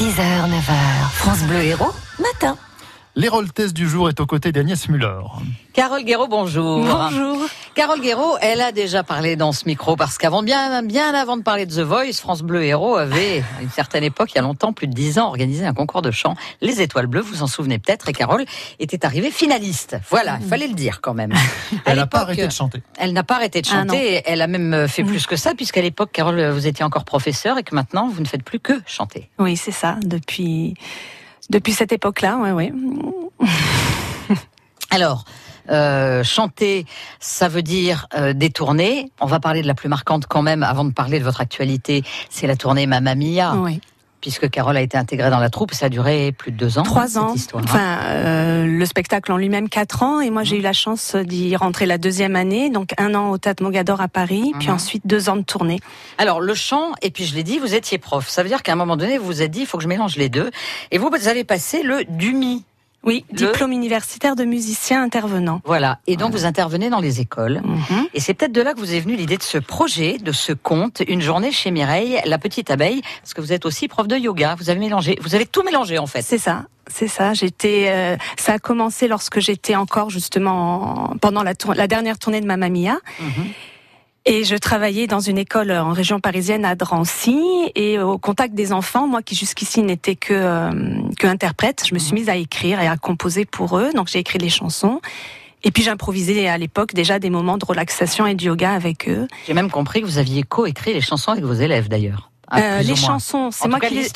6h, 9h, France Bleu Héros, matin. L'héroltesse du jour est aux côtés d'Agnès Muller. Carole Guéraud, bonjour. Bonjour. Carole Guéraud, elle a déjà parlé dans ce micro parce qu'avant, bien, bien avant de parler de The Voice, France Bleu Héros avait, à une certaine époque, il y a longtemps, plus de dix ans, organisé un concours de chant, Les Étoiles Bleues, vous vous en souvenez peut-être, et Carole était arrivée finaliste. Voilà, il fallait le dire quand même. Elle n'a pas arrêté de chanter. Elle n'a pas arrêté de Ah, chanter, elle a même fait plus que ça, puisqu'à l'époque, Carole, vous étiez encore professeure et que maintenant, vous ne faites plus que chanter. Oui, c'est ça. Depuis, depuis cette époque-là, ouais, ouais. Alors, euh, chanter, ça veut dire euh, des tournées. On va parler de la plus marquante quand même, avant de parler de votre actualité. C'est la tournée Mamma Mia, Oui. Puisque Carole a été intégrée dans la troupe. Ça a duré plus de deux ans. Trois ans. histoire, hein. Enfin, euh, le spectacle en lui-même quatre ans, et moi j'ai eu la chance d'y rentrer la deuxième année, donc un an au Théâtre Mogador à Paris, puis Mhm. ensuite deux ans de tournée. Alors, le chant, et puis je l'ai dit, vous étiez prof. Ça veut dire qu'à un moment donné, vous vous êtes dit, il faut que je mélange les deux. Et vous, vous avez passé le DUMI. Oui, Le- diplôme universitaire de musicien intervenant. Voilà. Et donc, vous intervenez dans les écoles. Mhm. Et c'est peut-être de là que vous est venue l'idée de ce projet, de ce conte, une journée chez Mireille, la petite abeille, parce que vous êtes aussi prof de yoga. Vous avez mélangé, vous avez tout mélangé en fait. C'est ça. C'est ça. J'étais. euh, ça a commencé lorsque j'étais encore justement en- pendant la, tour- la dernière tournée de Mamma Mia. Mhm. Et je travaillais dans une école en région parisienne à Drancy et au contact des enfants, moi qui jusqu'ici n'étais que, euh, que interprète, je me suis mise à écrire et à composer pour eux. Donc j'ai écrit des chansons. Et puis j'improvisais à l'époque déjà des moments de relaxation et de yoga avec eux. J'ai même compris que vous aviez coécrit les chansons avec vos élèves d'ailleurs. Ah, Euh, les chansons, c'est moi cas, qui les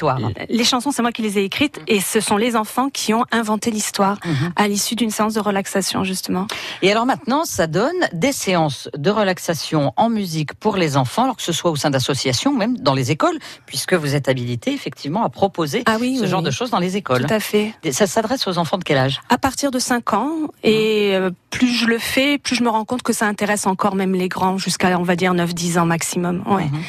les chansons, c'est moi qui les ai écrites et ce sont les enfants qui ont inventé l'histoire Mhm. à l'issue d'une séance de relaxation justement. Et alors maintenant, ça donne des séances de relaxation en musique pour les enfants, alors que ce soit au sein d'associations, ou même dans les écoles, puisque vous êtes habilité effectivement à proposer Ah oui, ce oui, genre oui. de choses dans les écoles. Tout à fait. Ça s'adresse aux enfants de quel âge? À partir de 5 ans, et euh, plus je le fais, plus je me rends compte que ça intéresse encore même les grands, jusqu'à, on va dire, 9-10 ans maximum. Ouais. Mhm.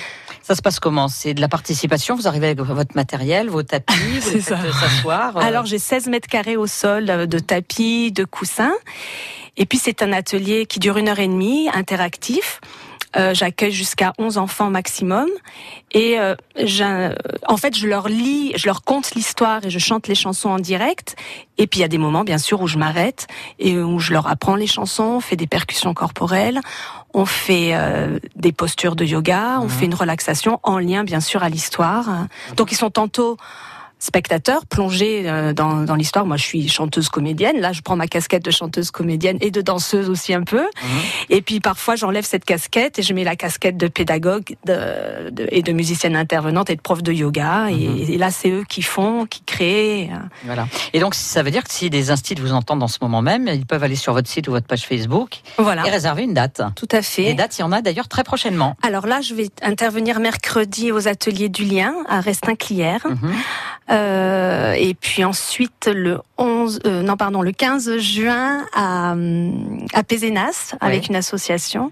Ça se passe comment? C'est de la participation? Vous arrivez avec votre matériel, vos tapis, vous C'est les faites ça. s'asseoir euh, Alors j'ai 16 mètres carrés au sol euh, de tapis, de coussins. Et puis c'est un atelier qui dure une heure et demie, interactif. Euh, J'accueille jusqu'à 11 enfants maximum. Et euh, j'ai- en fait, je leur lis, je leur conte l'histoire et je chante les chansons en direct. Et puis il y a des moments, bien sûr, où je m'arrête et où je leur apprends les chansons, on fait des percussions corporelles, on fait euh, des postures de yoga, on Mhm. fait une relaxation en lien, bien sûr, à l'histoire. Donc ils sont tantôt spectateurs plongés euh, dans, dans l'histoire. Moi, je suis chanteuse comédienne. Là, je prends ma casquette de chanteuse comédienne et de danseuse aussi un peu. Mhm. Et puis parfois, j'enlève cette casquette et je mets la casquette de pédagogue de, de- et de musicienne intervenante et de prof de yoga. Et, et là, c'est eux qui font, qui créent. euh. Voilà. Et donc, ça veut dire que si des instituts vous entendent en ce moment même, ils peuvent aller sur votre site ou votre page Facebook Voilà, et réserver une date. tout à Les fait. dates, il y en a d'ailleurs très prochainement. Alors là, je vais intervenir mercredi aux ateliers du lien à Restinclière. Mhm. Euh, et puis ensuite le 11, euh, non pardon, le 15 juin à, à Pézenas avec une association.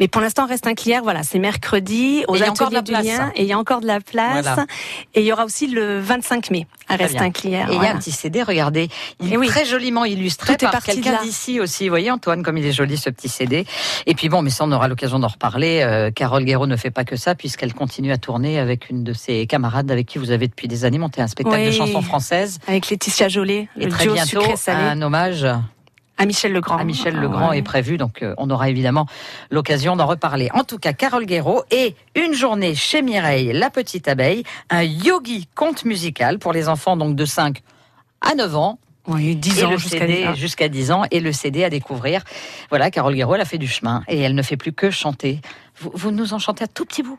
Mais pour l'instant, reste un client. Voilà, c'est mercredi aux Et il y a encore de ateliers la du place. lien et il y a encore de la place. Voilà. Et il y aura aussi le 25 mai à reste un client. Et il y a un petit CD, regardez, il est oui. très joliment illustré Tout par quelqu'un d'ici aussi. Vous voyez Antoine, comme il est joli ce petit CD. Et puis bon, mais ça on aura l'occasion d'en reparler. Euh, Carole Guéraud ne fait pas que ça puisqu'elle continue à tourner avec une de ses camarades avec qui vous avez depuis des années monté un spectacle de chansons françaises. Avec Laetitia Jolet, Et le très duo bientôt, un hommage À Michel Legrand. à Michel Ah, Legrand ouais. est prévu, donc euh, on aura évidemment l'occasion d'en reparler. En tout cas, Carole Guéraud et une journée chez Mireille, la petite abeille, un yogi conte musical pour les enfants donc de 5 à 9 ans. Oui, 10 et ans jusqu'à 10 ans et le CD à découvrir. Voilà, Carole Guéraud, elle a fait du chemin et elle ne fait plus que chanter. Vous, vous nous en chantez un tout petit bout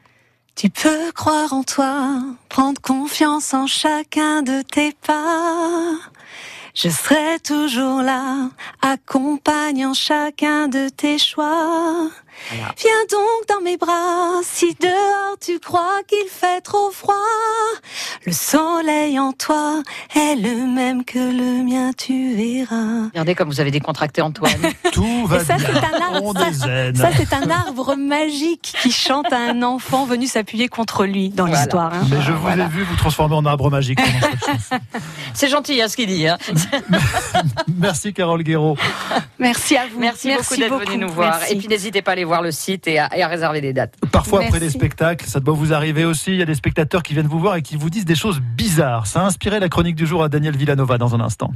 Tu peux croire en toi, prendre confiance en chacun de tes pas. Je serai toujours là, accompagnant chacun de tes choix. Voilà. Viens donc dans mes bras, si dehors tu crois qu'il fait trop froid. Le soleil en toi est le même que le mien, tu verras. Regardez comme vous avez décontracté Antoine. Tout va Et ça, bien. c'est un arbre. On Ça, c'est un arbre magique qui chante à un enfant venu s'appuyer contre lui dans Voilà. l'histoire. hein. Mais je vous Voilà. ai vu vous transformer en arbre magique. C'est gentil hein, ce qu'il dit. Hein. Merci Carole Guéraud. Merci à vous. Merci, beaucoup d'être venu nous voir. Merci. Et puis n'hésitez pas à aller aller voir le site et à, et à réserver des dates. Parfois, après des spectacles, ça doit vous arriver aussi. Il y a des spectateurs qui viennent vous voir et qui vous disent des choses bizarres. Ça a inspiré la chronique du jour à Daniel Villanova dans un instant.